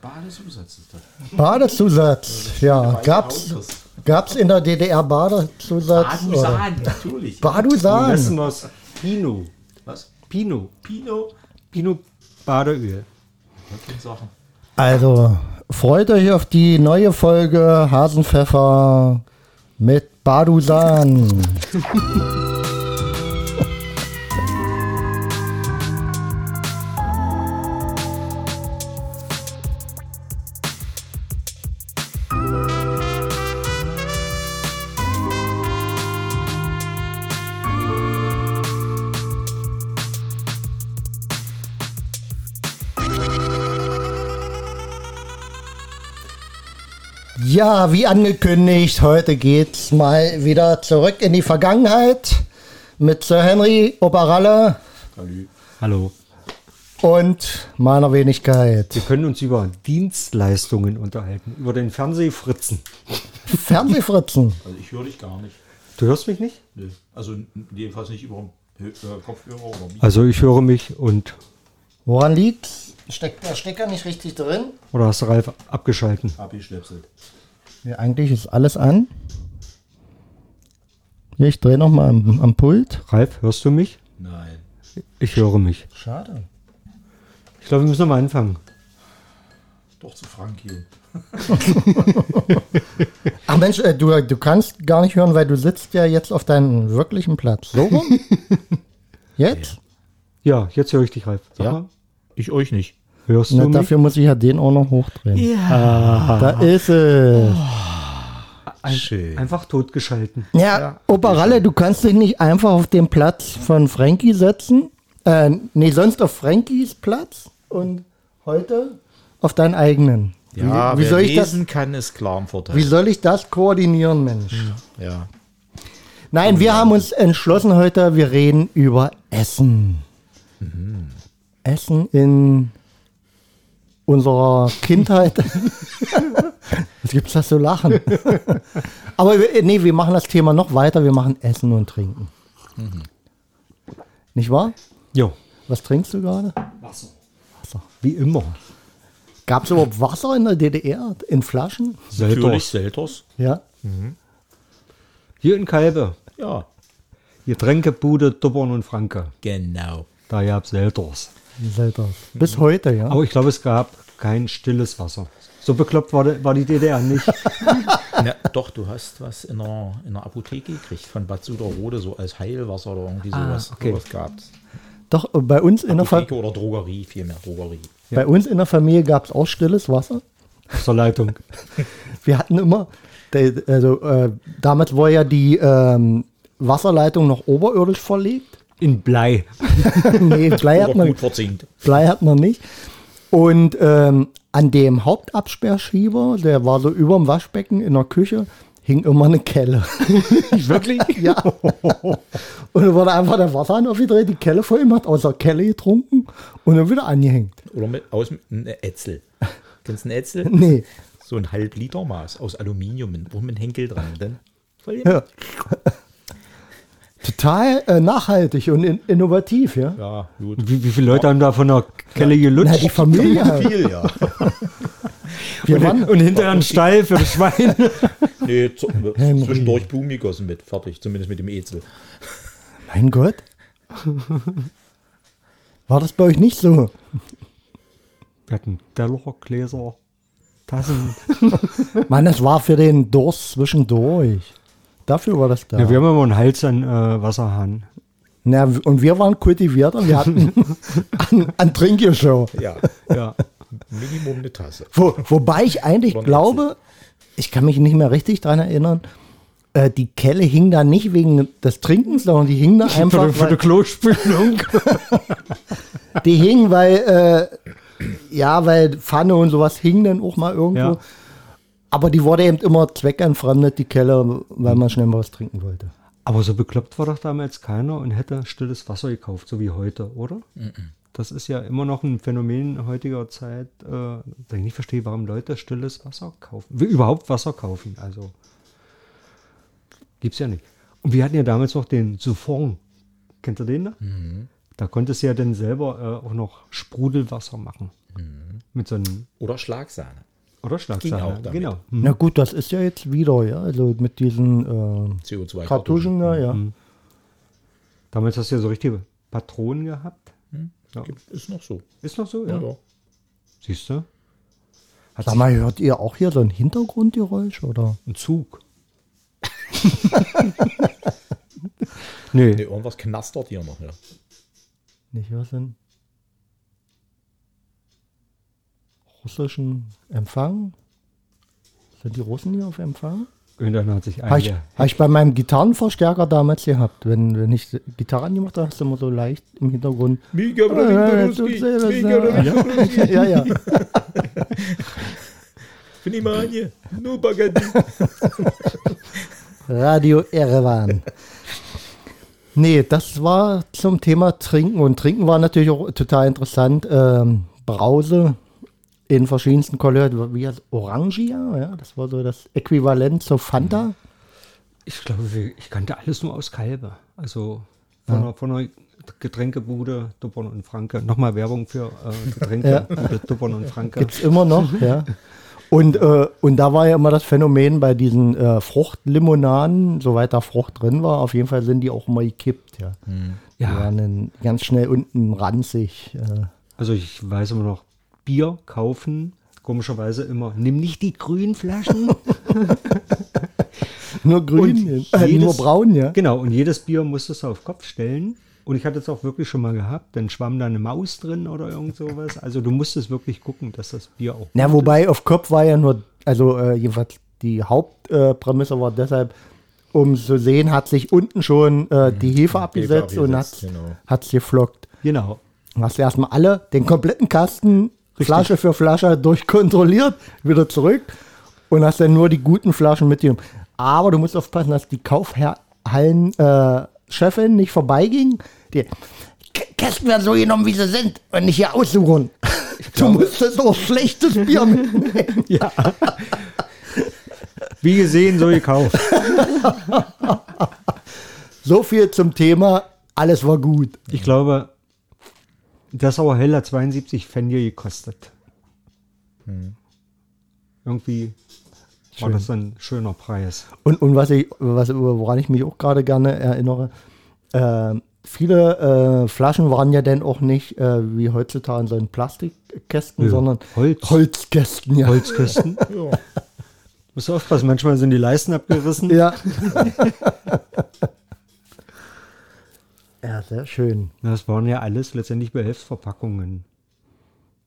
Badezusatz ist das. Badezusatz, ja. Gab's, gab's in der DDR Badezusatz? oder? Badusan, natürlich. Badusan. Wir es Pino. Was? Pino. Pino. Pino Badeöl. Das. Also, freut euch auf die neue Folge Hasenpfeffer mit Badusan. Ja, wie angekündigt, heute geht's mal wieder zurück in die Vergangenheit mit Sir Henry Operalle Salü. Hallo. und meiner Wenigkeit. Wir können uns über Dienstleistungen unterhalten, über den Fernsehfritzen. Fernsehfritzen. Also ich höre dich gar nicht. Du hörst mich nicht? Nö. Also jedenfalls nicht über äh, Kopfhörer oder Mikro. Also ich höre mich und Woran liegt's? Steckt der Stecker nicht richtig drin? oder hast du Ralf abgeschalten? abgeschnipselt. Ja, eigentlich ist alles an. Hier, ich drehe nochmal am, am Pult. Ralf, hörst du mich? Nein. Ich höre mich. Schade. Ich glaube, wir müssen mal anfangen. Doch zu Frankie. Ach Mensch, äh, du, du kannst gar nicht hören, weil du sitzt ja jetzt auf deinem wirklichen Platz. So rum? Jetzt? Ja, jetzt höre ich dich, Ralf. Sag Ja? mal, Ich euch nicht. Hörst Na, du mich? dafür muss ich ja den auch noch hochdrehen. Ja. Da ist es. Ein, Schön. Einfach totgeschalten. Ja, Operalle, du kannst dich nicht einfach auf den Platz von Frankie setzen. Äh, nee, sonst auf Frankies Platz und heute auf deinen eigenen. Ja, wie, wie wer soll ich das? lesen kann, ist klar im Vorteil. Wie soll ich das koordinieren, Mensch? Ja. Nein, wir haben uns entschlossen heute, wir reden über Essen. Essen in unserer Kindheit. Was gibt's das zu lachen? Aber wir, nee, wir machen das Thema noch weiter. Wir machen Essen und Trinken. Nicht wahr? Jo. Was trinkst du gerade? Wasser. Wasser. Wie immer. Gab es überhaupt Wasser in der DDR? In Flaschen? Natürlich Selters. Selters. Ja. Hier in Kalbe. Ja. Getränkebude Dubbern und Franke. Genau. Da gab es Selters. Selters. Bis heute, ja. Aber ich glaube, es gab kein stilles Wasser. So bekloppt war, die- war die DDR nicht. Na, doch, du hast was in der, in der Apotheke gekriegt von Bad Suderrode, so als Heilwasser oder irgendwie sowas. okay. Sowas gab's. Doch, äh, bei uns in der, Fa Apotheke oder Drogerie, vielmehr Drogerie. bei uns in der Familie gab es auch stilles Wasser. Der Leitung. Wir hatten immer, also äh, damals war ja die ähm, Wasserleitung noch oberirdisch verlegt. In Blei. nee, Blei hat, man. Blei hat man nicht. Und ähm, an dem Hauptabsperrschieber, der war so über dem Waschbecken in der Küche, hing immer eine Kelle. Wirklich? ja. Und dann wurde einfach der Wasserhahn aufgedreht, die Kelle voll gemacht, aus der Kelle getrunken und dann wieder angehängt. Oder mit, aus eine Ätzel. Kennst du einen Ätzel? Nee. So ein halb Liter Maß aus Aluminium, mit- wo mit Henkel dran. Dann voll Ja. Total äh, nachhaltig und in, innovativ, ja. ja, gut. Wie, wie viele Leute haben da von der Kelle Na, gelutscht? die Familie halt. Viel, ja. Wir waren, und hinterher ein Stall für das Schwein. Nee, zu, zwischendurch Blumen gegossen mit. Fertig, zumindest mit dem Ätzel. mein Gott. War das bei euch nicht so? Wir hatten Teller, Gläser, Tassen. Mann, das war für den Durst zwischendurch. Dafür war das da. Ja, wir haben immer einen Hals an äh, Wasserhahn. Na, und wir waren kultiviert und wir hatten an, an Trinkgeshow. Ja, Ja. Minimum eine Tasse. Wo, wobei ich eigentlich glaube, ich kann mich nicht mehr richtig dran erinnern, äh, die Kelle hing da nicht wegen des Trinkens, sondern die hing da Für, einfach, für die weil, Klospülung. die hing, weil, äh, ja, weil Pfanne und sowas hing dann auch mal irgendwo. Ja. Aber die wurde eben immer zweckentfremdet, die Kelle, weil man schnell mal was trinken wollte. Aber so bekloppt war doch damals keiner und hätte stilles Wasser gekauft, so wie heute, oder? Das ist ja immer noch ein Phänomen heutiger Zeit, äh, dass ich nicht verstehe, warum Leute stilles Wasser kaufen. Wie überhaupt Wasser kaufen. Also gibt's ja nicht. Und wir hatten ja damals noch den Souffon. Kennt ihr den noch? Da konntest du ja dann selber äh, auch noch Sprudelwasser machen. Mit so einem, Oder Schlagsahne. Oder Schlagsahne. damit. Genau. Na gut, das ist ja jetzt wieder, ja. Also mit diesen äh, CO2 Kartuschen, ja, ja. Damals hast du ja so richtige Patronen gehabt. Ja. Gibt- Ist noch so. Ist noch so, Ja. ja. ja. Siehst du? Hat Sag mal, hört ihr auch hier so ein Hintergrundgeräusch oder? Ein Zug. nee. Nee, irgendwas knastert hier noch. Ja. Nicht was denn? Russischen Empfang? Sind die Russen hier auf Empfang? Und dann hat sich Habe ich, hab ich bei meinem Gitarrenverstärker damals gehabt. Wenn, wenn ich Gitarre angemacht habe, hast du immer so leicht im Hintergrund. Mika Äh, ja, ja. Bin ich mal hier. Nur Baguette. Radio Erevan. Nee, das war zum Thema Trinken. Und Trinken war natürlich auch total interessant. Ähm, Brause in verschiedensten Couleurs, wie heißt Orangia, ja, das war so das Äquivalent zur Fanta. Ich glaube, ich kannte alles nur aus Kalbe. Also von, einer, von einer Getränkebude Duppern und Franke. Nochmal Werbung für äh, Getränkebude Duppern und Franke. Gibt's immer noch, ja. Und, äh, und da war ja immer das Phänomen bei diesen äh, Fruchtlimonaden, soweit da Frucht drin war, auf jeden Fall sind die auch immer gekippt, ja. Die Ja. waren ganz schnell unten ranzig. Äh. Also ich weiß immer noch, Bier kaufen, komischerweise immer, nimm nicht die grünen Flaschen. Nur grün, Und äh, jedes- nur braun, ja. genau, und jedes Bier musstest du auf Kopf stellen. Und ich hatte es auch wirklich schon mal gehabt, dann schwamm da eine Maus drin oder irgend sowas. Also du musstest wirklich gucken, dass das Bier auch. Na, wobei auf Kopf war ja nur, also äh, jedenfalls die Hauptprämisse äh, war deshalb, um zu sehen, hat sich unten schon äh, die Hefe abgesetzt und hat abgesetzt, genau. geflockt. Genau. Hast du erstmal alle, den kompletten Kasten, Flasche für Flasche durchkontrolliert, wieder zurück und hast dann nur die guten Flaschen mitgenommen. Aber du musst aufpassen, dass die Kaufhallen-Chefin nicht vorbeiging. Die Kästen werden so genommen, wie sie sind und nicht hier aussuchen. Du musstest auch schlechtes Bier mitnehmen. Ja. Wie gesehen, so gekauft. So viel zum Thema, alles war gut. Ich glaube, das Sauer Hell hat 72 Pfennige gekostet. Irgendwie war das ein schöner Preis. Und, und was ich, was, woran ich mich auch gerade gerne erinnere, äh, viele äh, Flaschen waren ja dann auch nicht äh, wie heutzutage in so einen Plastikkästen, Nö, sondern Holz. Holzkästen. Ja. Holzkästen. Ja. Muss aufpassen, manchmal sind die Leisten abgerissen. ja. ja, sehr schön. Das waren ja alles letztendlich Behelfsverpackungen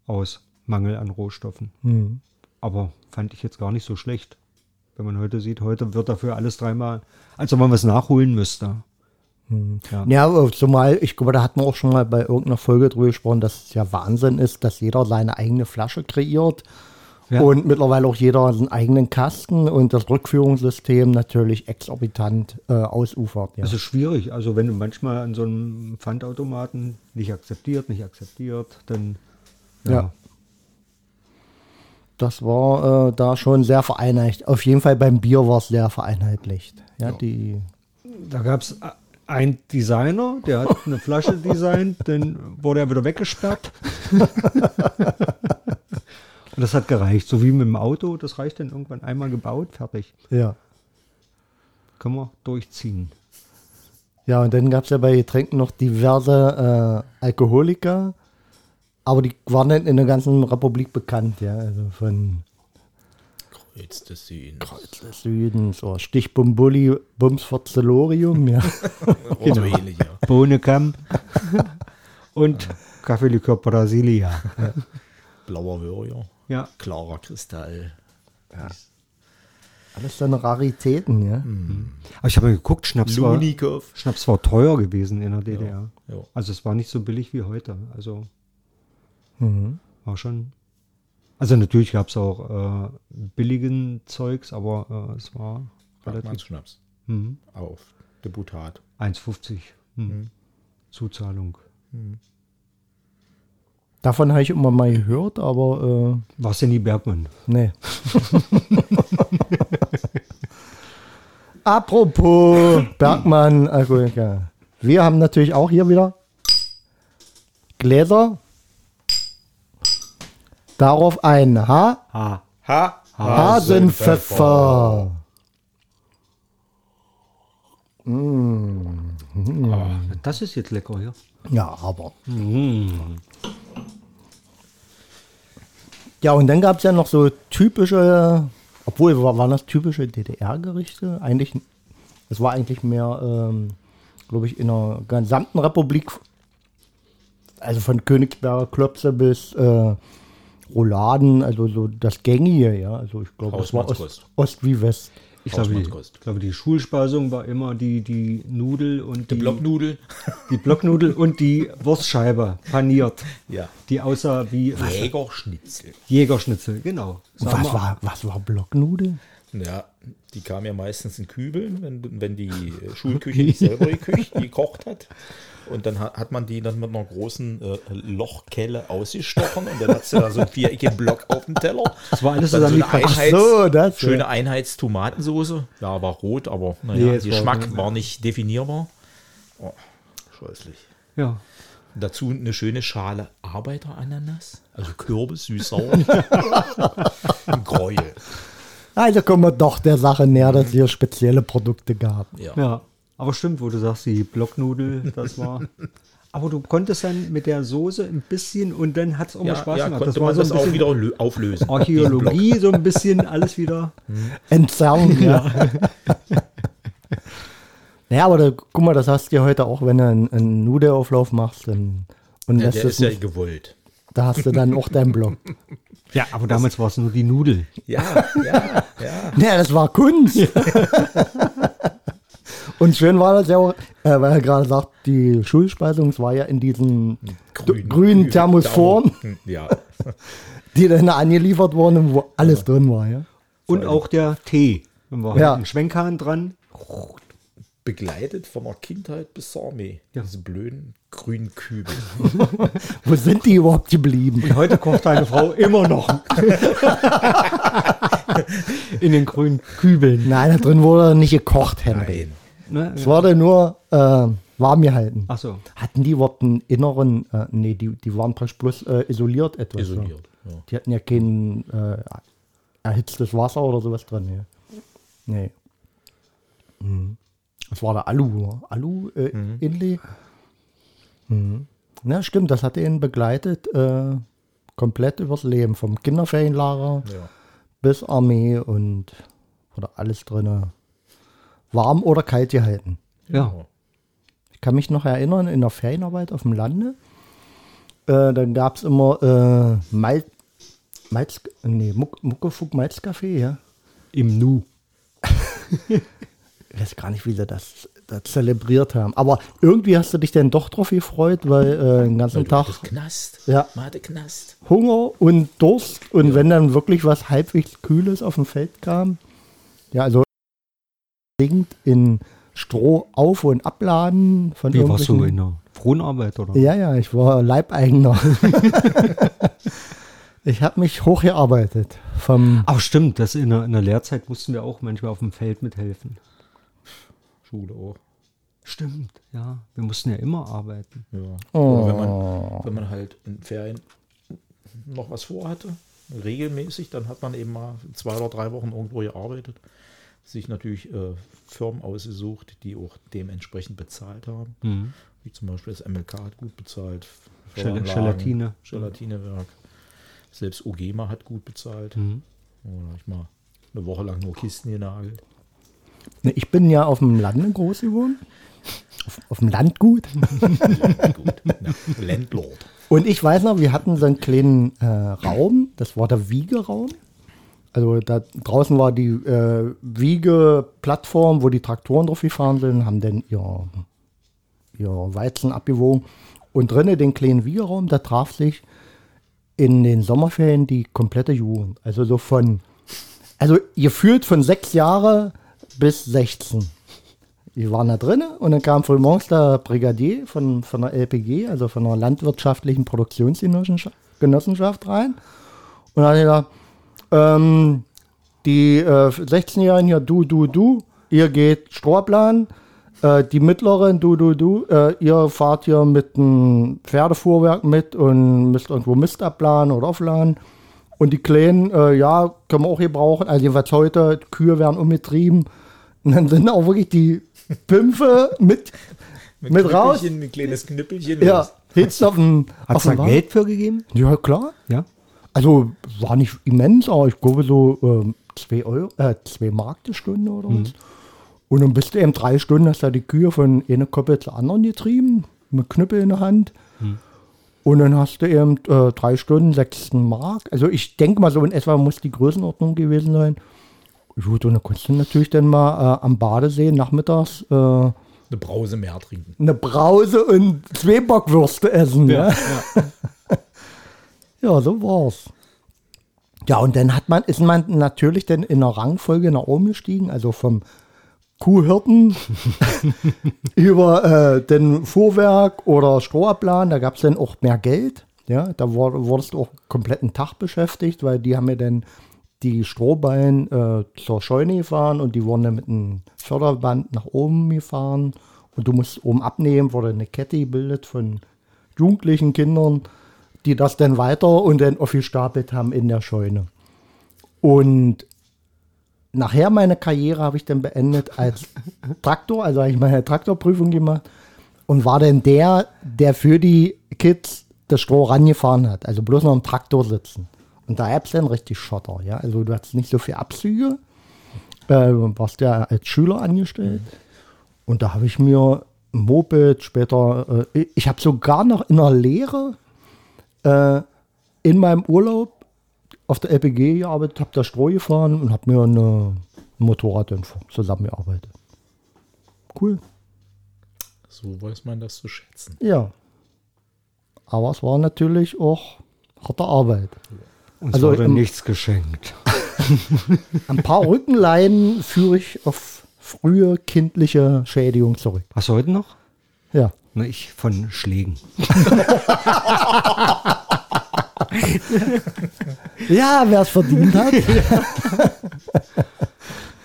aus Mangel an Rohstoffen. Hm. Aber fand ich jetzt gar nicht so schlecht. Wenn man heute sieht, heute wird dafür alles dreimal, als ob man was nachholen müsste. Ja. Ja, zumal, ich glaube, da hat man auch schon mal bei irgendeiner Folge drüber gesprochen, dass es ja Wahnsinn ist, dass jeder seine eigene Flasche kreiert Ja. und mittlerweile auch jeder seinen eigenen Kasten und das Rückführungssystem natürlich exorbitant äh, ausufert. Ja. Das ist schwierig. Also wenn du manchmal an so einem Pfandautomaten nicht akzeptiert, nicht akzeptiert, dann Ja. Das war äh, da schon sehr vereinheitlicht. Auf jeden Fall beim Bier war es sehr vereinheitlicht. Ja, die. Da gab es einen Designer, der hat eine Flasche designt, dann wurde er wieder weggesperrt. Und das hat gereicht. So wie mit dem Auto, das reicht dann irgendwann einmal gebaut, fertig. Ja. Können wir durchziehen. Ja, und dann gab es ja bei Getränken noch diverse äh, Alkoholiker, aber die waren dann in der ganzen Republik bekannt, ja. Also von Kreuz des Südens. Kreuz des Südens, so Stichbumbulli, Bumsforzelorium, ja. Oder so ähnlich, ja. Und Kaffeelikör Brasilia. Blauer Würger. Ja. Klarer Kristall. Alles dann Raritäten, ja. Aber ich habe mal geguckt, Schnaps war. Schnaps war teuer gewesen in der DDR. Ja. Also es war nicht so billig wie heute. Also Mhm. war schon. Also natürlich gab es auch äh, billigen Zeugs, aber äh, es war relativ Bergmannsschnaps. mhm. Auf Deputat. 1,50 mhm. Zuzahlung. Davon habe ich immer mal gehört, aber War es ja nie Bergmann. äh, nee. Apropos Bergmann, Alkoholiker. Wir haben natürlich auch hier wieder Gläser. Darauf ein Ha Ha. Ha, Hasenpfeffer. Das ist jetzt lecker hier. Ja, aber. Ja, und dann gab es ja noch so typische, obwohl wa- waren das typische DDR-Gerichte? Eigentlich, es war eigentlich mehr, ähm, glaube ich, in der gesamten Republik, also von Königsberger Klöpse bis äh, Rouladen, also so das Gängige, ja. Also ich glaube, es war Ost. Ost wie West. Ich glaube, die, glaube, die Schulspeisung war immer die, die Nudel und die, Blocknudel. die Blocknudel und die Wurstscheibe paniert. Ja. Die aussah wie Jägerschnitzel. Jägerschnitzel, genau. Und Sag was mal, war, was war Blocknudel? Ja, die kam ja meistens in Kübeln, wenn, wenn die äh, Schulküche nicht selber gekocht hat. Und dann hat, hat man die dann mit einer großen äh, Lochkelle ausgestochen und dann hat sie da so einen viereckigen Block auf dem Teller. Das war alles so eine Einheits, so, das, schöne ja. Einheitstomatensoße. Ja, war rot, aber naja, Nee, es war- Geschmack war nicht definierbar. Oh, scheußlich. Ja. Dazu eine schöne Schale Arbeiterananas, also Kürbis, süß-sauer. Ein Gräuel. Also kommen wir doch der Sache näher, dass es hier spezielle Produkte gab. Ja. ja. Aber stimmt, wo du sagst, die Blocknudel, das war. Aber du konntest dann mit der Soße ein bisschen und dann hat es auch mal Ja, Spaß ja, gemacht. Das war man so ein das auch bisschen wieder lö- auflösen. Archäologie, so ein bisschen alles wieder. Entzerren, ja. naja, aber da, guck mal, das hast du ja heute auch, wenn du einen, einen Nudelauflauf machst. Dann, und Ja, es ist ja nicht, gewollt. da hast du dann auch deinen Block. Ja, aber damals war es nur die Nudel. Ja, ja, ja. Ja, das war Kunst. Und schön war das ja auch, äh, weil er gerade sagt, die Schulspeisung, es war ja in diesen Grün, grünen Thermosform, Thermo- Ja. die dann angeliefert wurden, wo alles drin war. Ja? Und auch der Tee. Dann war Ja. ein Schwenkhahn dran. Begleitet von der Kindheit bis zur Armee. Diese blöden grünen Kübel. Wo sind die überhaupt geblieben? Und heute kocht deine Frau immer noch. In den grünen Kübeln. Nein, da drin wurde nicht gekocht, Henry. Nein. Ne? Es wurde nur äh, warm gehalten. Ach so. Hatten die überhaupt einen inneren, äh, nee, die, die waren praktisch bloß äh, isoliert etwas. Isoliert. Ja. Ja. Die hatten ja kein äh, erhitztes Wasser oder sowas drin. Ja. Nee. Mhm. Das war der Alu, oder? Alu äh, Inlay. Mhm. Ja, stimmt, das hat ihn begleitet, äh, komplett übers Leben. Vom Kinderferienlager Ja. bis Armee und wurde alles drin. Warm oder kalt gehalten. Ja. Ich kann mich noch erinnern, in der Ferienarbeit auf dem Lande, äh, dann gab es immer äh, Mal, Malz, nee, Muck, Muckefuck Malzkaffee, ja. Im Nu. Ich weiß gar nicht, wie sie das, das zelebriert haben. Aber irgendwie hast du dich dann doch drauf gefreut, weil äh, den ganzen Tag Knast. Ja. Man hatte Knast. Hunger und Durst. Und wenn dann wirklich was halbwegs Kühles auf dem Feld kam, ja, also in Stroh auf- und abladen von Wie warst du in der Fronarbeit oder? Ja, ja, ich war Leibeigener. ich habe mich hochgearbeitet. Vom, Ach stimmt, das in der, in der Lehrzeit mussten wir auch manchmal auf dem Feld mithelfen. Schule auch. Stimmt, ja. Wir mussten ja immer arbeiten. Ja. Oh. Oder wenn man, wenn man halt in Ferien noch was vorhatte, regelmäßig, dann hat man eben mal zwei oder drei Wochen irgendwo gearbeitet. Sich natürlich äh, Firmen ausgesucht, die auch dementsprechend bezahlt haben. Mhm. Wie zum Beispiel das MLK hat gut bezahlt. Gelatine. Gelatinewerk. Selbst OGMA hat gut bezahlt. Mhm. Oder ich mal eine Woche lang nur Kisten genagelt. Ne, ich bin ja auf dem Lande groß geworden. Auf, auf dem Landgut. gut. Ja, Landlord. Und ich weiß noch, wir hatten so einen kleinen äh, Raum, das war der Wiegeraum. Also da draußen war die äh, Wiegeplattform, wo die Traktoren drauf gefahren sind, haben dann ihr, ihr Weizen abgewogen. Und drinnen den kleinen Wiegeraum, da traf sich in den Sommerferien die komplette Jugend. Also so von, also gefühlt von sechs Jahre bis 16. Die waren da drinnen und dann kam frühmorgens der Brigadier von, von der LPG, also von der Landwirtschaftlichen Produktionsgenossenschaft Genossenschaft rein. Und dann hat er gesagt, ähm, die äh, 16-Jährigen hier, du, du, du, ihr geht Strohplan, äh, die Mittleren, du, du, du, äh, ihr fahrt hier mit einem Pferdefuhrwerk mit und müsst irgendwo Mist abladen oder aufladen. Und die Kleinen, äh, ja, können wir auch gebrauchen. Also jedenfalls heute, Kühe werden umgetrieben. Und dann sind auch wirklich die Pimpfe mit, mit, raus. Knüppelchen, Ein kleines Knüppelchen. Ja, hitzt auf den, Hat auf es da. Geld für gegeben? Ja, klar. Ja. Also war nicht immens, aber ich glaube so ähm, zwei, Euro, äh, zwei Mark die Stunde oder was. Und dann bist du eben drei Stunden, hast du die Kühe von einer Koppel zur anderen getrieben, mit Knüppel in der Hand. Und dann hast du eben äh, drei Stunden, sechs Mark. Also ich denke mal so in etwa muss die Größenordnung gewesen sein. Gut, und dann konntest du natürlich dann mal äh, am Badesee nachmittags äh, Eine Brause mehr trinken. eine Brause und zwei Bockwürste essen. Ja, ja. so war's. Ja, und dann hat man, ist man natürlich dann in der Rangfolge nach oben gestiegen, also vom Kuhhirten über äh, den Fuhrwerk oder Strohabladen, da gab es dann auch mehr Geld. Ja, da wur- wurdest du auch kompletten Tag beschäftigt, weil die haben ja dann die Strohballen äh, zur Scheune gefahren und die wurden dann mit einem Förderband nach oben gefahren und du musst oben abnehmen, wurde eine Kette gebildet von jugendlichen Kindern, die das dann weiter und dann aufgestapelt haben in der Scheune. Und nachher meine Karriere habe ich dann beendet als Traktor, also habe ich meine Traktorprüfung gemacht und war dann der, der für die Kids das Stroh rangefahren hat, also bloß noch im Traktor sitzen. Und da gab es dann richtig Schotter, ja. Also du hattest nicht so viel Abzüge, äh, warst ja als Schüler angestellt. Und da habe ich mir ein Moped später, äh, ich habe sogar noch in der Lehre äh, in meinem Urlaub auf der LPG gearbeitet, habe da Stroh gefahren und habe mir eine, ein Motorrad dann zusammengearbeitet. Cool. So weiß man das zu schätzen. Ja. Aber es war natürlich auch harte Arbeit. Uns Also wurde im- nichts geschenkt. Ein paar Rückenleiden führe ich auf frühe kindliche Schädigung zurück. Hast du heute noch? Ja. Na, ich von Schlägen. Ja, wer es verdient hat.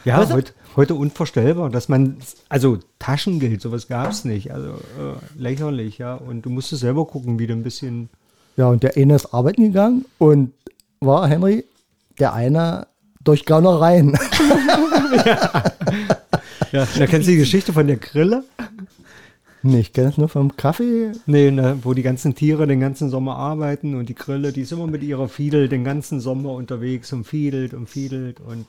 Ja, Weißt du- heute, heute unvorstellbar, dass man, also Taschengeld, sowas gab es nicht. Also äh, lächerlich, ja. Und du musstest selber gucken, wie du ein bisschen. Ja, und der eine ist arbeiten gegangen und war Henry, der eine durch Gaunereien. Ja, da kennst du die Geschichte von der Grille? nee, ich kenne es nur vom Kaffee. Nee, ne, wo die ganzen Tiere den ganzen Sommer arbeiten und die Grille, die ist immer mit ihrer Fiedel den ganzen Sommer unterwegs und fiedelt und fiedelt und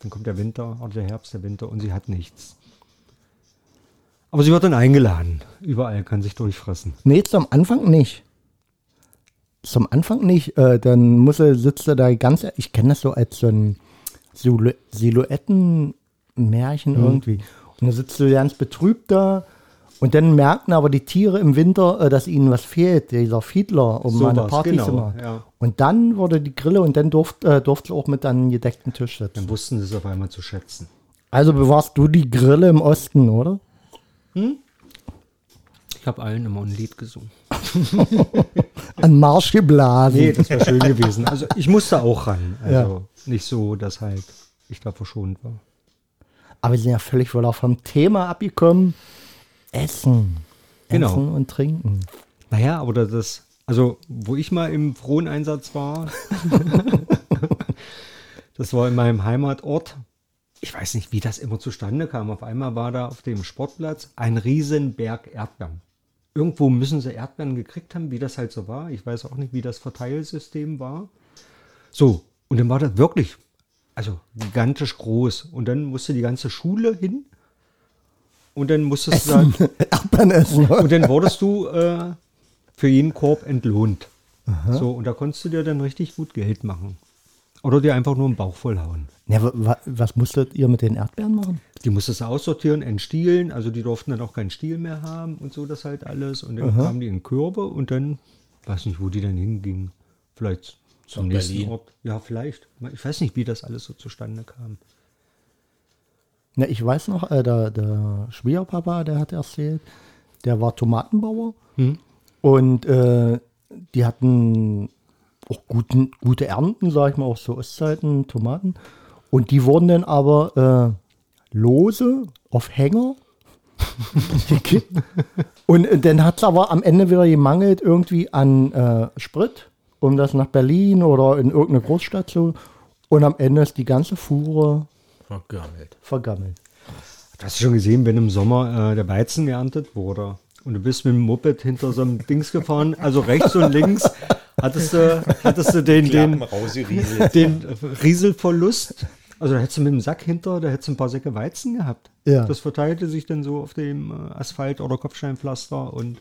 dann kommt der Winter oder der Herbst, der Winter und sie hat nichts. Aber sie wird dann eingeladen. Überall kann sich durchfressen. Nee, zum Anfang nicht. Zum Anfang nicht. Äh, dann muss er, sitzt er da ganz, ich kenne das so als so ein Silhou- Silhouettenmärchen irgendwie. Und dann sitzt du ganz betrübt da und dann merken aber die Tiere im Winter, äh, dass ihnen was fehlt, dieser Fiedler, um So mal eine Party genau, zu machen. ja. Und dann wurde die Grille und dann durft, äh, durfte auch mit an einen gedeckten Tisch sitzen. Dann wussten sie es auf einmal zu schätzen. Also bewahrst du die Grille im Osten, oder? Ich habe allen immer ein Lied gesungen. An Marsch geblasen. Nee, das wäre schön gewesen. Also ich musste auch ran. Also nicht so, dass halt ich da verschont war. Aber wir sind ja völlig wohl auch vom Thema abgekommen. Essen. Genau. Essen und Trinken. Naja, aber das, also wo ich mal im Froneinsatz war, das war in meinem Heimatort. Ich weiß nicht, wie das immer zustande kam. Auf einmal war da auf dem Sportplatz ein Riesenberg Erdbeeren. Irgendwo müssen sie Erdbeeren gekriegt haben, wie das halt so war. Ich weiß auch nicht, wie das Verteilsystem war. So, und dann war das wirklich, also gigantisch groß. Und dann musste die ganze Schule hin. Und dann musstest du da, Erdbeeren essen. und dann wurdest du äh, für jeden Korb entlohnt. So, und da konntest du dir dann richtig gut Geld machen. Oder dir einfach nur einen Bauch vollhauen. Ja, wa- wa- was musstet ihr mit den Erdbeeren machen? Die musstest du aussortieren, entstielen, also die durften dann auch keinen Stiel mehr haben und so das halt alles. Und dann kamen die in Körbe und dann, weiß nicht, wo die dann hingingen. Vielleicht zum Nach nächsten Berlin. Ort. Ja, vielleicht. Ich weiß nicht, wie das alles so zustande kam. Na, ich weiß noch, äh, der, der Schwiegerpapa, der hat erzählt, der war Tomatenbauer und äh, die hatten auch guten, gute Ernten, sag ich mal, auch so Ostzeiten, Tomaten. Und die wurden dann aber äh, lose auf Hänger gekippt. Und äh, dann hat es aber am Ende wieder gemangelt irgendwie an äh, Sprit um das nach Berlin oder in irgendeine Großstadt zu. Und am Ende ist die ganze Fuhre Vergammelt. vergammelt. Hast du schon gesehen, wenn im Sommer äh, der Weizen geerntet wurde und du bist mit dem Moped hinter so einem Dings gefahren, also rechts und links, hattest du, hattest du den, den, den Rieselverlust. Also da hättest du mit dem Sack hinter, da hättest du ein paar Säcke Weizen gehabt. Ja. Das verteilte sich dann so auf dem äh, Asphalt oder Kopfsteinpflaster und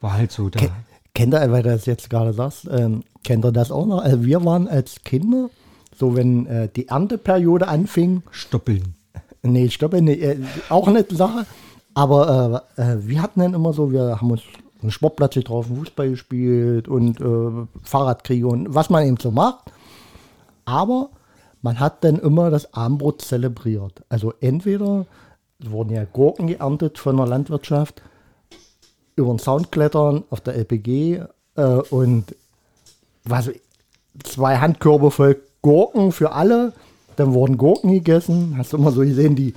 war halt so da. Ke kennt ihr, weil du das jetzt gerade sagst, ähm, kennt ihr das auch noch? Also wir waren als Kinder, so wenn äh, die Ernteperiode anfing, Stoppeln. Nee, glaube, nee, äh, auch eine Sache. Aber äh, äh, wir hatten dann immer so, wir haben uns einen Sportplatz getroffen, Fußball gespielt und äh, Fahrradkriege und was man eben so macht. Aber man hat dann immer das Abendbrot zelebriert. Also entweder wurden ja Gurken geerntet von der Landwirtschaft, über den Zaun klettern auf der LPG äh, und was, zwei Handkörbe voll Gurken für alle. Dann wurden Gurken gegessen. Hast du immer so gesehen, die,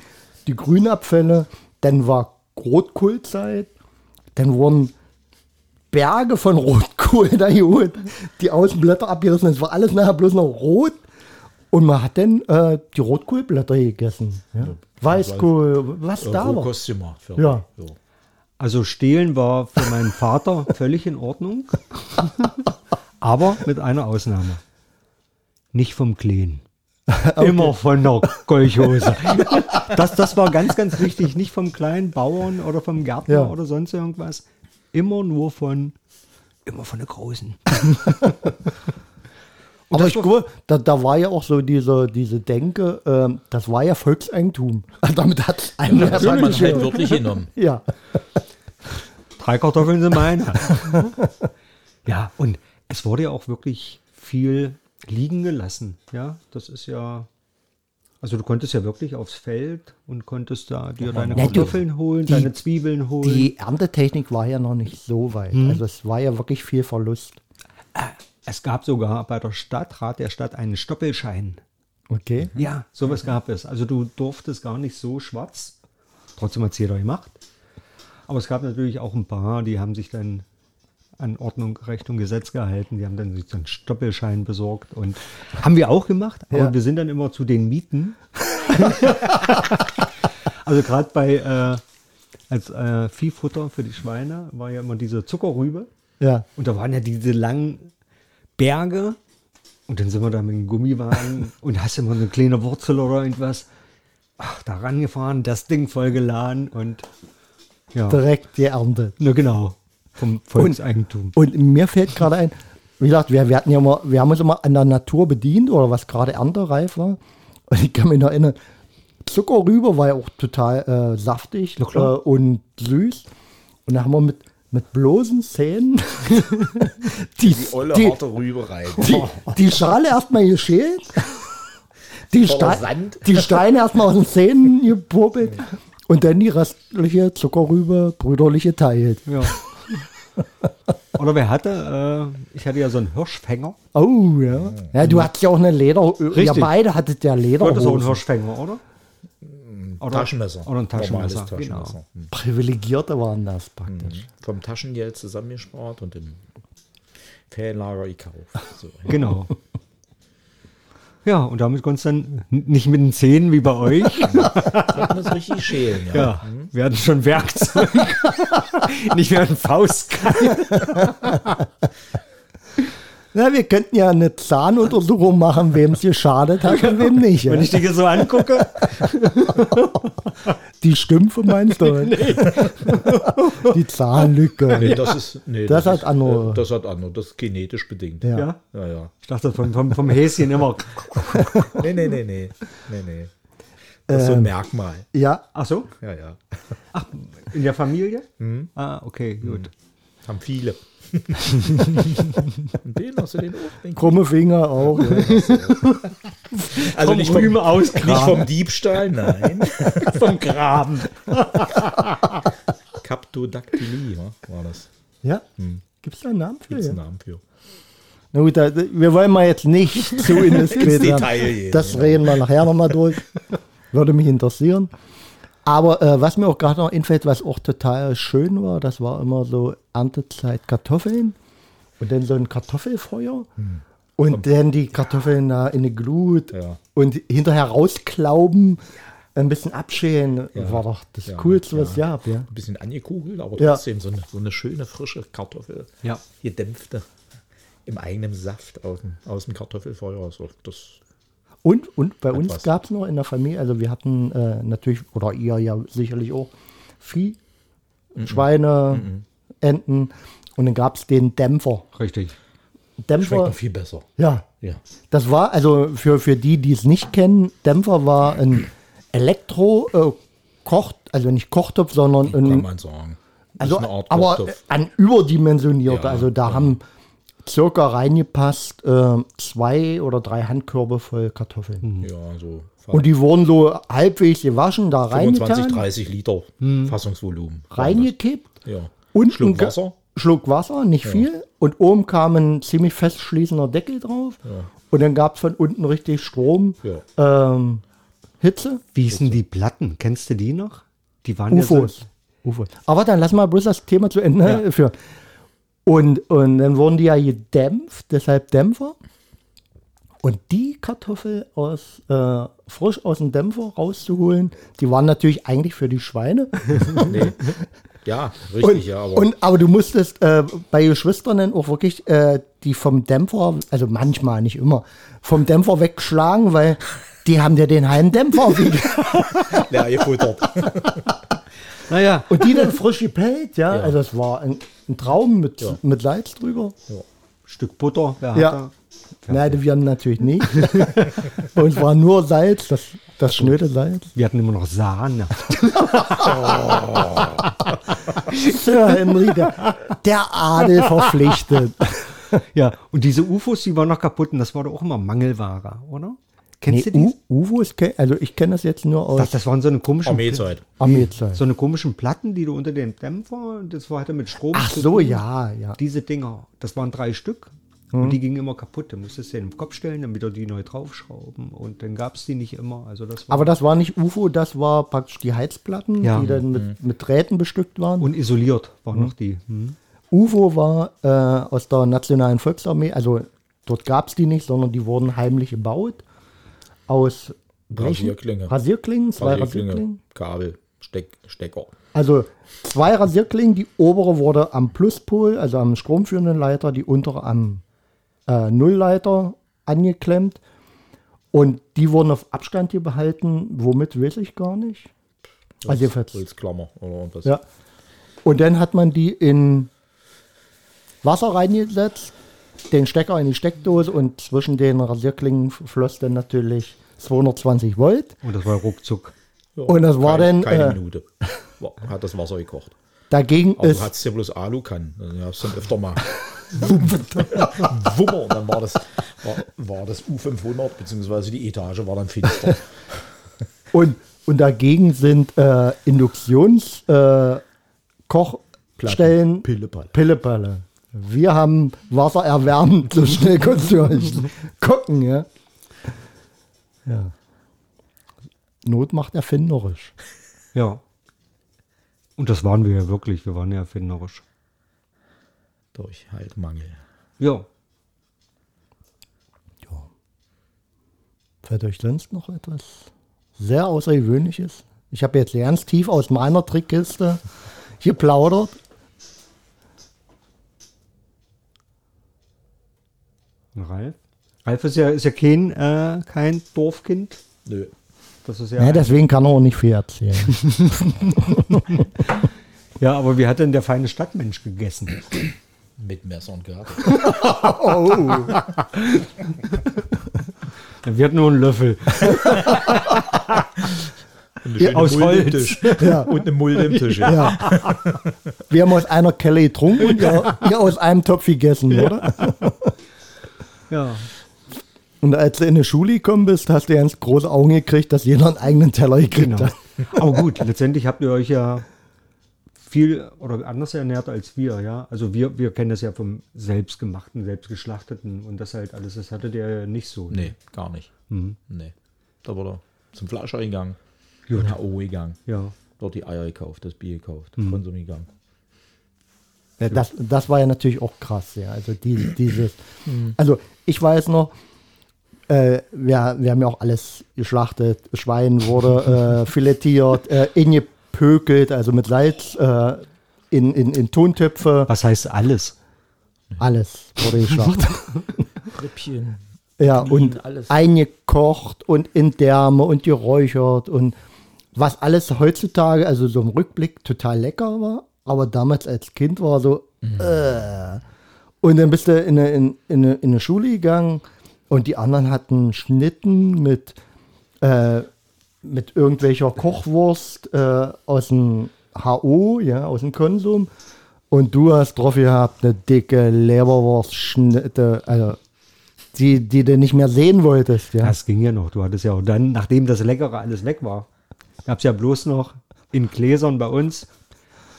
die Grünabfälle. Dann war Rotkohlzeit. Dann wurden Berge von Rotkohl da geholt. Die Außenblätter abgerissen. Es war alles nachher bloß noch rot. Und man hat dann äh, die Rotkohlblätter gegessen. Ja. Weißkohl, was da war. Gemacht. Ja. So. Also stehlen war für meinen Vater völlig in Ordnung, aber mit einer Ausnahme. Nicht vom Kleen. Immer von der Kolchose. Das, das war ganz, ganz wichtig. Nicht vom kleinen Bauern oder vom Gärtner Ja. oder sonst irgendwas. Immer nur von, immer von der Großen. Aber ich glaube, da, da war ja auch so diese, diese Denke, ähm, das war ja Volkseigentum. Damit hat einer Das hat man halt wirklich genommen. Ja. Drei Kartoffeln sind meine. ja, und es wurde ja auch wirklich viel liegen gelassen. Ja, das ist ja. Also du konntest ja wirklich aufs Feld und konntest da dir deine Ja, du- Kartoffeln holen, die- deine Zwiebeln holen. Die Erntetechnik war ja noch nicht so weit. Also es war ja wirklich viel Verlust. es gab sogar bei der Stadtrat der Stadt einen Stoppelschein. Okay. Ja, sowas gab es. Also du durftest gar nicht so schwarz. Trotzdem hat es jeder gemacht. Aber es gab natürlich auch ein paar, die haben sich dann an Ordnung, Recht und Gesetz gehalten. Die haben dann sich so einen Stoppelschein besorgt und haben wir auch gemacht. Aber Ja. wir sind dann immer zu den Mieten. also gerade bei äh, als äh, Viehfutter für die Schweine war ja immer diese Zuckerrübe. Ja. Und da waren ja diese langen Berge. Und dann sind wir da mit dem Gummiwagen und hast immer eine kleine Wurzel oder irgendwas. Ach, da rangefahren, das Ding vollgeladen und ja. Direkt geerntet. Na genau. Vom Volkseigentum. Und mir fällt gerade ein, wie gesagt, wir, wir hatten ja immer, wir haben uns immer an der Natur bedient oder was gerade erntereif war. Und ich kann mich noch erinnern, Zuckerrübe war ja auch total äh, saftig äh, und süß. Und da haben wir mit, mit bloßen Zähnen die, Olle die, harte Rübe rein. die, die Schale erstmal geschält, die, Ste Sand. die Steine erstmal aus den Zähnen gepuppelt und dann die restliche Zuckerrübe brüderlich geteilt. Ja. Oder wer hatte, äh, ich hatte ja so einen Hirschfänger. Oh, ja. Ja, du hattest ja auch eine Leder. Ja, Richtig. beide hattet ja War das auch ein. Hirschfänger, oder? oder Taschenmesser. Oder ein Normales Taschenmesser. Genau. Taschenmesser. Hm. Privilegierte waren das praktisch. Vom Taschengeld zusammengespart und im Ferienlager gekauft. So. Genau. Ja, und damit konntest du dann nicht mit den Zähnen wie bei euch. Konnten wir es richtig schälen, ja. Ja, wir hatten schon Werkzeug. nicht mehr ein Faustkeil. Na, wir könnten ja eine Zahnuntersuchung machen, wem es geschadet hat und wem nicht. Ja. Wenn ich hier so angucke. Die Stümpfe meinst du? Die Zahnlücke. Nee, das ist. Nee, Das hat ist, andere- Das hat andere. Das ist genetisch bedingt. Ja. Ja. Ja, ja. Ich dachte vom, vom, vom Häschen immer. Nee, nee, nee, nee. nee, nee. Das ist so ein Merkmal. Ja, Ach so? Ja, ja. In der Familie? Ah, okay, gut. Haben viele. Den hast du den auch. Den krumme Finger auch. Ja. also nicht vom, ausgraben. nicht vom Diebstahl, nein. vom Graben. Captodactylie wa, war das. ja? Gibt es da einen Namen für? Gibt's Ja? einen Namen für. Na gut, da, wir wollen mal jetzt nicht zu Ins werden. Detail gehen, Das genau. reden wir nachher nochmal durch. Würde mich interessieren. Aber äh, was mir auch gerade noch einfällt, was auch total schön war, das war immer so Erntezeit Kartoffeln. und dann so ein Kartoffelfeuer und dann die Kartoffeln da in eine Glut Ja. und hinterher rausklauben, ein bisschen abschälen, Ja. war doch das Ja, Coolste, was ja. gab, ja. Ein bisschen angekugelt, aber Ja. trotzdem so, eine, so eine schöne, frische Kartoffel. Ja. Gedämpfte. Im eigenen Saft aus dem, aus dem Kartoffelfeuer. Also das, Und, und bei uns was. gab es noch in der Familie, also wir hatten äh, natürlich, oder ihr ja sicherlich auch, Vieh, Schweine, Enten und dann gab es den Dämpfer. Richtig. schmeckt Dämpfer, noch viel besser. ja, Ja. das war, also für, für die, die es nicht kennen, Dämpfer war ein Elektro-Kocht, also nicht Kochtopf, sondern Kann ein, man sagen. also, eine Art aber Kochtopf. ein überdimensionierter, Ja, also da ja. haben circa reingepasst äh, zwei oder drei Handkörbe voll Kartoffeln. Ja, so Und die wurden so halbwegs gewaschen, da 25, reingetan, 30 Liter Fassungsvolumen. war reingekippt. Ja. und Schluck Wasser. Schluck Wasser, nicht viel. Und oben kam ein ziemlich festschließender Deckel drauf. Und dann gab es von unten richtig Strom, Ja. ähm, Hitze, Wie hießen die Platten? Kennst du die noch? Die waren ja UFOs. so, UFOs. Aber dann lass mal bloß das Thema zu Ende Ja. führen. Und, und dann wurden die ja gedämpft, deshalb Dämpfer. Und die Kartoffel aus, äh, frisch aus dem Dämpfer rauszuholen, die waren natürlich eigentlich für die Schweine. Nee. Ja, richtig, Und, ja. Aber und, aber du musstest äh, bei Geschwistern auch wirklich äh, die vom Dämpfer, also manchmal, nicht immer, vom Dämpfer wegschlagen, weil die haben ja den halben Dämpfer wieder. leer gefuttert. Naja, Und die dann frisch gepellt, ja. Ja. Also es war ein, ein Traum mit, Ja. mit Salz drüber. Stück Butter, wer Ja. hat da? Nein, wir haben natürlich nicht. Bei uns war nur Salz, das, das schnöde Salz. Wir hatten immer noch Sahne. Sir Henry, der, der Adel verpflichtet. Ja, und diese UFOs, die waren noch kaputt und das war doch auch immer Mangelware, oder? Kennst Nee, du die? U UFOs, ke- also ich kenne das jetzt nur aus Das, das waren so eine komischen, Armeezeit. Armeezeit. so eine komischen Platten, die du unter dem Dämpfer, das war hatte mit Strom. Ach so, tun. ja, ja. Diese Dinger, das waren drei Stück. Mhm. Und die gingen immer kaputt. Da musstest du den im Kopf stellen, dann wieder die neu draufschrauben. Und dann gab es die nicht immer. Also das war Aber das war nicht UFO, das war praktisch die Heizplatten, Ja. die dann mit, mit Drähten bestückt waren. und isoliert waren Mhm. noch die. Hm. UFO war äh, aus der Nationalen Volksarmee, also dort gab es die nicht, sondern die wurden heimlich gebaut. Aus Blechen- Rasierklinge. Rasierklingen, zwei Rasierklinge, Rasierklingen. Kabel, Steck, Stecker. Also zwei Rasierklingen, die obere wurde am Pluspol, also am stromführenden Leiter, die untere am äh, Nullleiter angeklemmt. Und die wurden auf Abstand hier behalten. Womit weiß ich gar nicht. Also jedenfalls. Holzklammer oder irgendwas. Ja. Und dann hat man die in Wasser reingesetzt, den Stecker in die Steckdose und zwischen den Rasierklingen floss dann natürlich 220 Volt. Und das war ruckzuck. Ja, Und das war keine, dann, Keine äh, Minute. Hat das Wasser gekocht. Dagegen Aber du ist hattest ja bloß Alukannen. Ja, hast dann öfter mal. Wummer. Und dann war das, war, war das U500, beziehungsweise die Etage war dann finster. Und, und dagegen sind äh, Induktionskochstellen äh, Kochstellen Pillepalle. Pillepalle. Wir haben Wasser erwärmt, so schnell konntest du nicht gucken, ja. Ja. Not macht erfinderisch. Ja. Und das waren wir ja wirklich. Wir waren ja erfinderisch. Durch halt Mangel. Ja. Fällt euch sonst noch etwas sehr Außergewöhnliches? Ich habe jetzt ganz tief aus meiner Trickkiste geplaudert. Ralf? Ralf ist ja, ist ja kein, äh, kein Dorfkind. Nö. Das ist ja. Ja, deswegen kann er auch nicht viel erzählen. ja, aber wie hat denn der feine Stadtmensch gegessen? Mit Messer und Gabel. Wir hatten nur einen Löffel. Und eine Ja, aus Holz. Tisch. Ja. Und eine Mulde im Tisch. Ja. Ja. Wir haben aus einer Kelle getrunken und ihr, ihr aus einem Topf gegessen, oder? Ja. Und als du in die Schule gekommen bist, hast du ganz große Augen gekriegt, dass jeder einen eigenen Teller gekriegt Genau. hat. Aber gut, letztendlich habt ihr euch ja viel oder anders ernährt als wir, ja. Also wir, wir kennen das ja vom selbstgemachten, selbstgeschlachteten und das halt alles, das hattet ihr ja nicht so. ne? Nee, gar nicht. Mhm. Nee. Da wurde zum Fleischer gegangen, zum HO gegangen, Ja. dort die Eier gekauft, das Bier gekauft, Mhm. Konsum gegangen. Ja, das, das war ja natürlich auch krass, ja. Also die, dieses, also ich weiß noch, äh, wir, wir haben ja auch alles geschlachtet. Schwein wurde äh, filetiert, äh, ingepökelt, also mit Salz äh, in, in, in Tontöpfe. Was heißt alles? Alles wurde geschlachtet. Rippchen. ja, Knien, und alles. eingekocht und in Därme und geräuchert und was alles heutzutage, also so im Rückblick, total lecker war, aber damals als Kind war so, äh. Und dann bist du in eine, in, in, eine, in eine Schule gegangen und die anderen hatten Schnitten mit, äh, mit irgendwelcher Kochwurst äh, aus dem HO, ja, aus dem Konsum. Und du hast drauf gehabt eine dicke Leberwurstschnitte, also die, die du nicht mehr sehen wolltest, ja. Das ging ja noch. Du hattest ja auch dann, nachdem das Leckere alles weg war, gab es ja bloß noch in Gläsern bei uns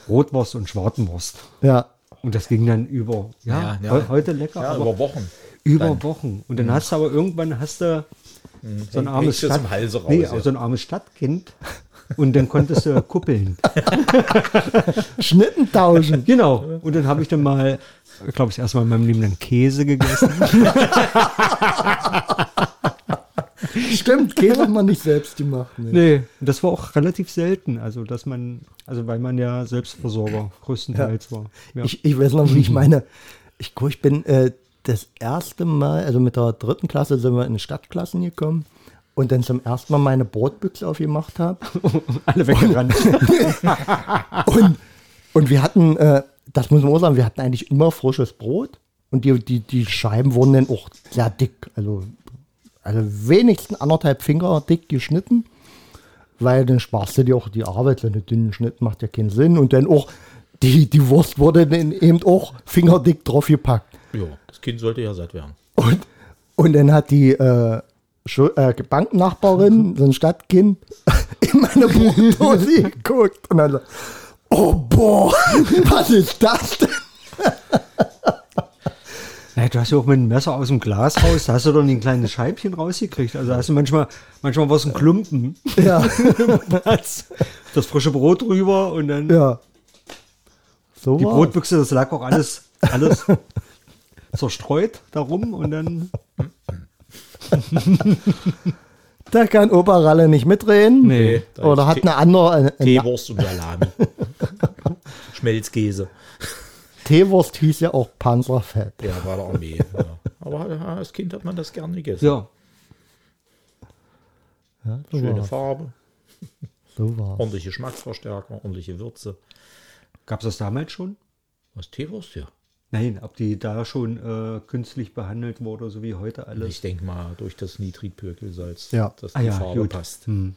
Rotwurst und Schwartenwurst. Ja, Und das ging dann über, ja, Ja, ja. heu- heute lecker, Ja, aber über Wochen. Über Dann- Wochen. Und dann hast du aber irgendwann hast du so ein armes Stadt, raus, nee, ja. so ein armes Stadtkind. Und dann konntest du kuppeln. Schnitten tauschen. Genau. Und dann habe ich dann mal, glaube ich, erstmal in meinem Leben dann Käse gegessen. Stimmt, Käse hat man nicht selbst gemacht. Ne. Nee, und das war auch relativ selten. Also, dass man, also weil man ja Selbstversorger größtenteils war. Ja. Ich, ich weiß noch, wie ich meine. Ich, ich bin äh, das erste Mal, also mit der dritten Klasse sind wir in Stadtklassen gekommen und dann zum ersten Mal meine Brotbüchse aufgemacht habe. Alle weggerannt. Und, und wir hatten, äh, das muss man auch sagen, wir hatten eigentlich immer frisches Brot und die, die, die Scheiben wurden dann auch sehr dick, also, also wenigstens anderthalb Finger dick geschnitten, weil dann sparst du dir auch die Arbeit, so einen dünnen Schnitt macht ja keinen Sinn und dann auch die, die Wurst wurde dann eben auch fingerdick drauf gepackt. Ja, das Kind sollte ja satt werden. Und, und dann hat die äh, äh, Banknachbarin, so ein Stadtkind, in meine Brotdose geguckt und dann so, oh boah, was ist das denn? Naja, du hast ja auch mit dem Messer aus dem Glas raus, da hast du doch ein kleines Scheibchen rausgekriegt. Also hast du manchmal, manchmal war es ein Klumpen. Ja, Das, das frische Brot drüber und dann ja. So die war Brotbüchse, das lag auch alles, alles zerstreut darum und dann. Da kann Opa Ralle nicht mitreden. Nee. Oder hat eine andere, Teewurst und Salami. Schmelzkäse. Teewurst hieß ja auch Panzerfett. Ja, war der Armee. Ja. Aber als Kind hat man das gern gegessen. Ja. Ja, so Schöne war's. Farbe, So war ordentliche Geschmacksverstärker, ordentliche Würze. Gab es das damals schon? Was Teewurst, ja. Nein, ob die da schon äh, künstlich behandelt wurde, so wie heute alles. Ich denke mal, durch das Nitritpökelsalz, Ja. dass Ah die ja, Farbe gut. passt. Hm.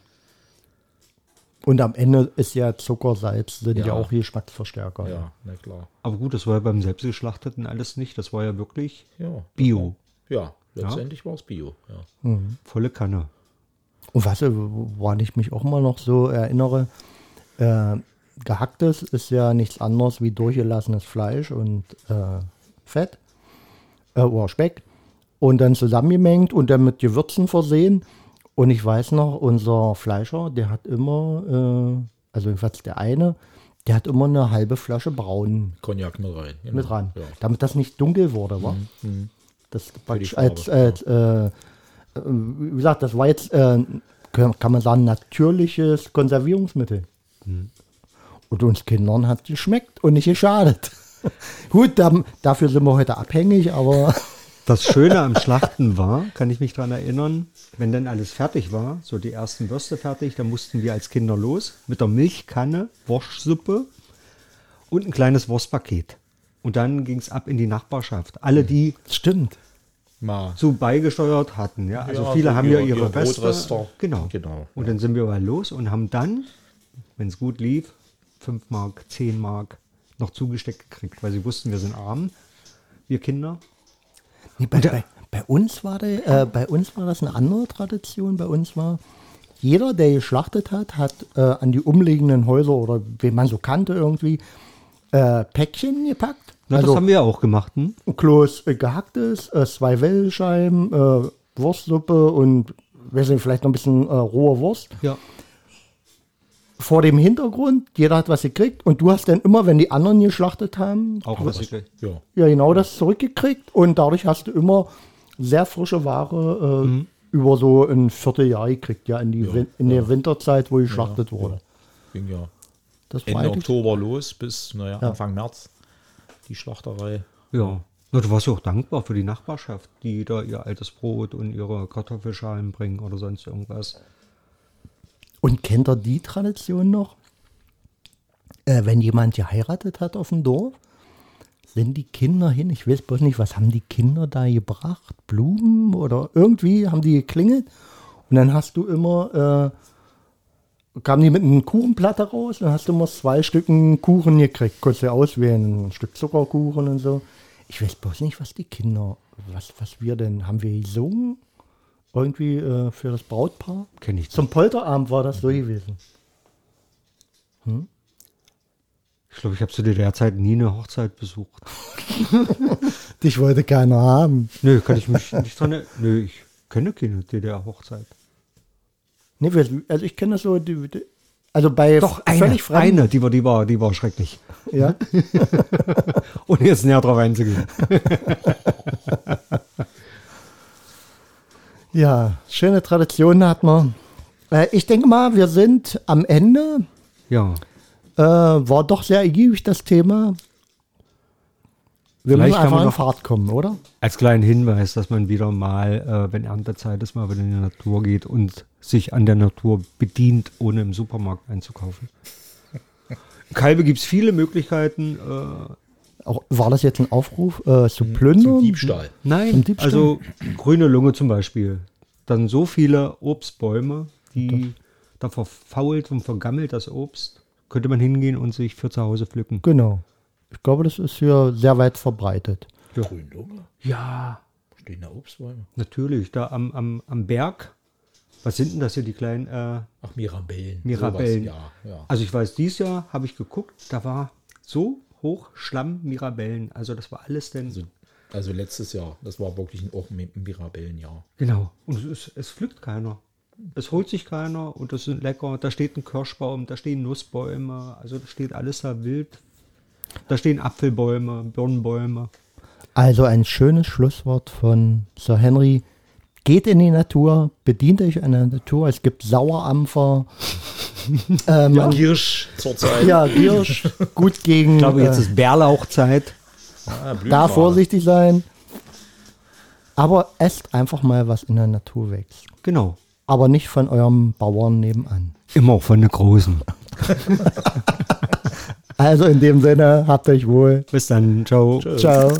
Und am Ende ist ja Zucker, Salz, sind ja, Ja. auch Geschmacksverstärker. Ja, na klar. Aber gut, das war ja beim Selbstgeschlachteten alles nicht. Das war ja wirklich Ja, Bio. ja letztendlich war es Bio. Ja. Volle Kanne. Und was, woran ich mich auch mal noch so erinnere, äh, gehacktes ist ja nichts anderes wie durchgelassenes Fleisch und äh, Fett äh, oder Speck und dann zusammengemengt und dann mit Gewürzen versehen. Und ich weiß noch, unser Fleischer, der hat immer, äh, also jedenfalls der eine, der hat immer eine halbe Flasche Braun Cognac mit rein. genau. mit ran, Ja. damit das nicht dunkel wurde, war. Das praktisch Farbe, als, als äh, äh, wie gesagt, das war jetzt, äh, kann kann man sagen, natürliches Konservierungsmittel. Und uns Kindern hat es geschmeckt und nicht geschadet. Gut, da, dafür sind wir heute abhängig, aber Das Schöne am Schlachten war, kann ich mich daran erinnern, wenn dann alles fertig war, so die ersten Würste fertig, dann mussten wir als Kinder los mit der Milchkanne, Wurstsuppe und ein kleines Wurstpaket. Und dann ging es ab in die Nachbarschaft. Alle, die stimmt. Mal. so beigesteuert hatten. Ja? Also Ja, viele haben ja ihre-. Brotrester. Genau. Genau, Und ja. dann sind wir mal los und haben dann, wenn es gut lief, 5 Mark, 10 Mark noch zugesteckt gekriegt, weil sie wussten, wir sind arm, wir Kinder. Nee, bei, bei, bei, uns war der, äh, bei uns war das eine andere Tradition. Bei uns war, jeder, der geschlachtet hat, hat äh, an die umliegenden Häuser oder wen man so kannte irgendwie, äh, Päckchen gepackt. Na, also das haben wir auch gemacht. Hm? Kloß äh, gehacktes, äh, zwei Wellscheiben, äh, Wurstsuppe und weiß nicht, vielleicht noch ein bisschen rohe Wurst. Ja. Vor dem Hintergrund, jeder hat was gekriegt und du hast dann immer, wenn die anderen geschlachtet haben, Auch was ich Ja. ja genau das zurückgekriegt und dadurch hast du immer sehr frische Ware äh, Mhm. über so ein Vierteljahr gekriegt, ja, in, die Ja, Win in der Winterzeit, wo geschlachtet wurde. Ging ja Das war Ende eigentlich, Oktober los bis naja, Ja. Anfang März die Schlachterei. Ja. Na, du warst ja auch dankbar für die Nachbarschaft, die da ihr altes Brot und ihre Kartoffelschalen bringen oder sonst irgendwas. Und kennt ihr die Tradition noch? Äh, wenn jemand geheiratet hat auf dem Dorf, sind die Kinder hin, ich weiß bloß nicht, was haben die Kinder da gebracht? Blumen oder irgendwie haben die geklingelt und dann hast du immer, äh, kamen die mit einer Kuchenplatte raus, dann hast du immer zwei Stücken Kuchen gekriegt, konntest du auswählen, ein Stück Zuckerkuchen und so. Ich weiß bloß nicht, was die Kinder, was, was wir denn, haben wir gesungen? Irgendwie äh, für das Brautpaar? Kenn ich Zum Polterabend war das so gewesen. Ich glaube, ich habe zu DDR-Zeit nie eine Hochzeit besucht. Dich wollte keiner haben. Nö, kann ich mich nicht dran erinnern. Nö, ich kenne keine DDR-Hochzeit. Nee, also ich kenne das so, die, die, also bei Doch, eine, völlig Fremden. eine die, war, die, war, die war schrecklich. Ja. Ohne jetzt näher drauf einzugehen. ja, schöne Tradition hat man. Äh, ich denke mal, wir sind am Ende. Ja, Äh, war doch sehr ergiebig das Thema. Wir Vielleicht müssen kann einfach man in Fahrt kommen, oder? als kleinen Hinweis, dass man wieder mal, äh, wenn Erntezeit ist, mal wieder in die Natur geht und sich an der Natur bedient, ohne im Supermarkt einzukaufen. In Kalbe gibt es viele Möglichkeiten. Auch, war das jetzt ein Aufruf äh, zu Zum plündern? Diebstahl. nein, Zum Diebstahl? also grüne Lunge zum Beispiel. Dann so viele Obstbäume, die da verfault und vergammelt das Obst, könnte man hingehen und sich für zu Hause pflücken. Genau. Ich glaube, das ist hier sehr weit verbreitet. Grünlunge. Ja, Stehen da Obstbäume? natürlich. Da am, am, am Berg. Was sind denn das hier, die kleinen äh, Ach, Mirabellen. Mirabellen? Sowas, ja, ja. Also ich weiß, dieses Jahr habe ich geguckt, da war so hoch Schlamm Mirabellen. Also das war alles denn. Also, also letztes Jahr, das war wirklich ein, auch Mirabellenjahr. genau. Und es, es pflückt keiner. Es holt sich keiner und das sind lecker. Da steht ein Kirschbaum, da stehen Nussbäume, also da steht alles da wild. Da stehen Apfelbäume, Birnenbäume. Also ein schönes Schlusswort von Sir Henry. Geht in die Natur, bedient euch an der Natur. Es gibt Sauerampfer. äh, man, Girsch zurzeit. ja, Giersch, gut gegen. Ich glaube, jetzt äh, ist Bärlauchzeit. Ah, da vorsichtig sein. Aber esst einfach mal, was in der Natur wächst. Genau. Aber nicht von eurem Bauern nebenan. Immer auch von den Großen. Also in dem Sinne, habt euch wohl. Bis dann. Ciao. Ciao.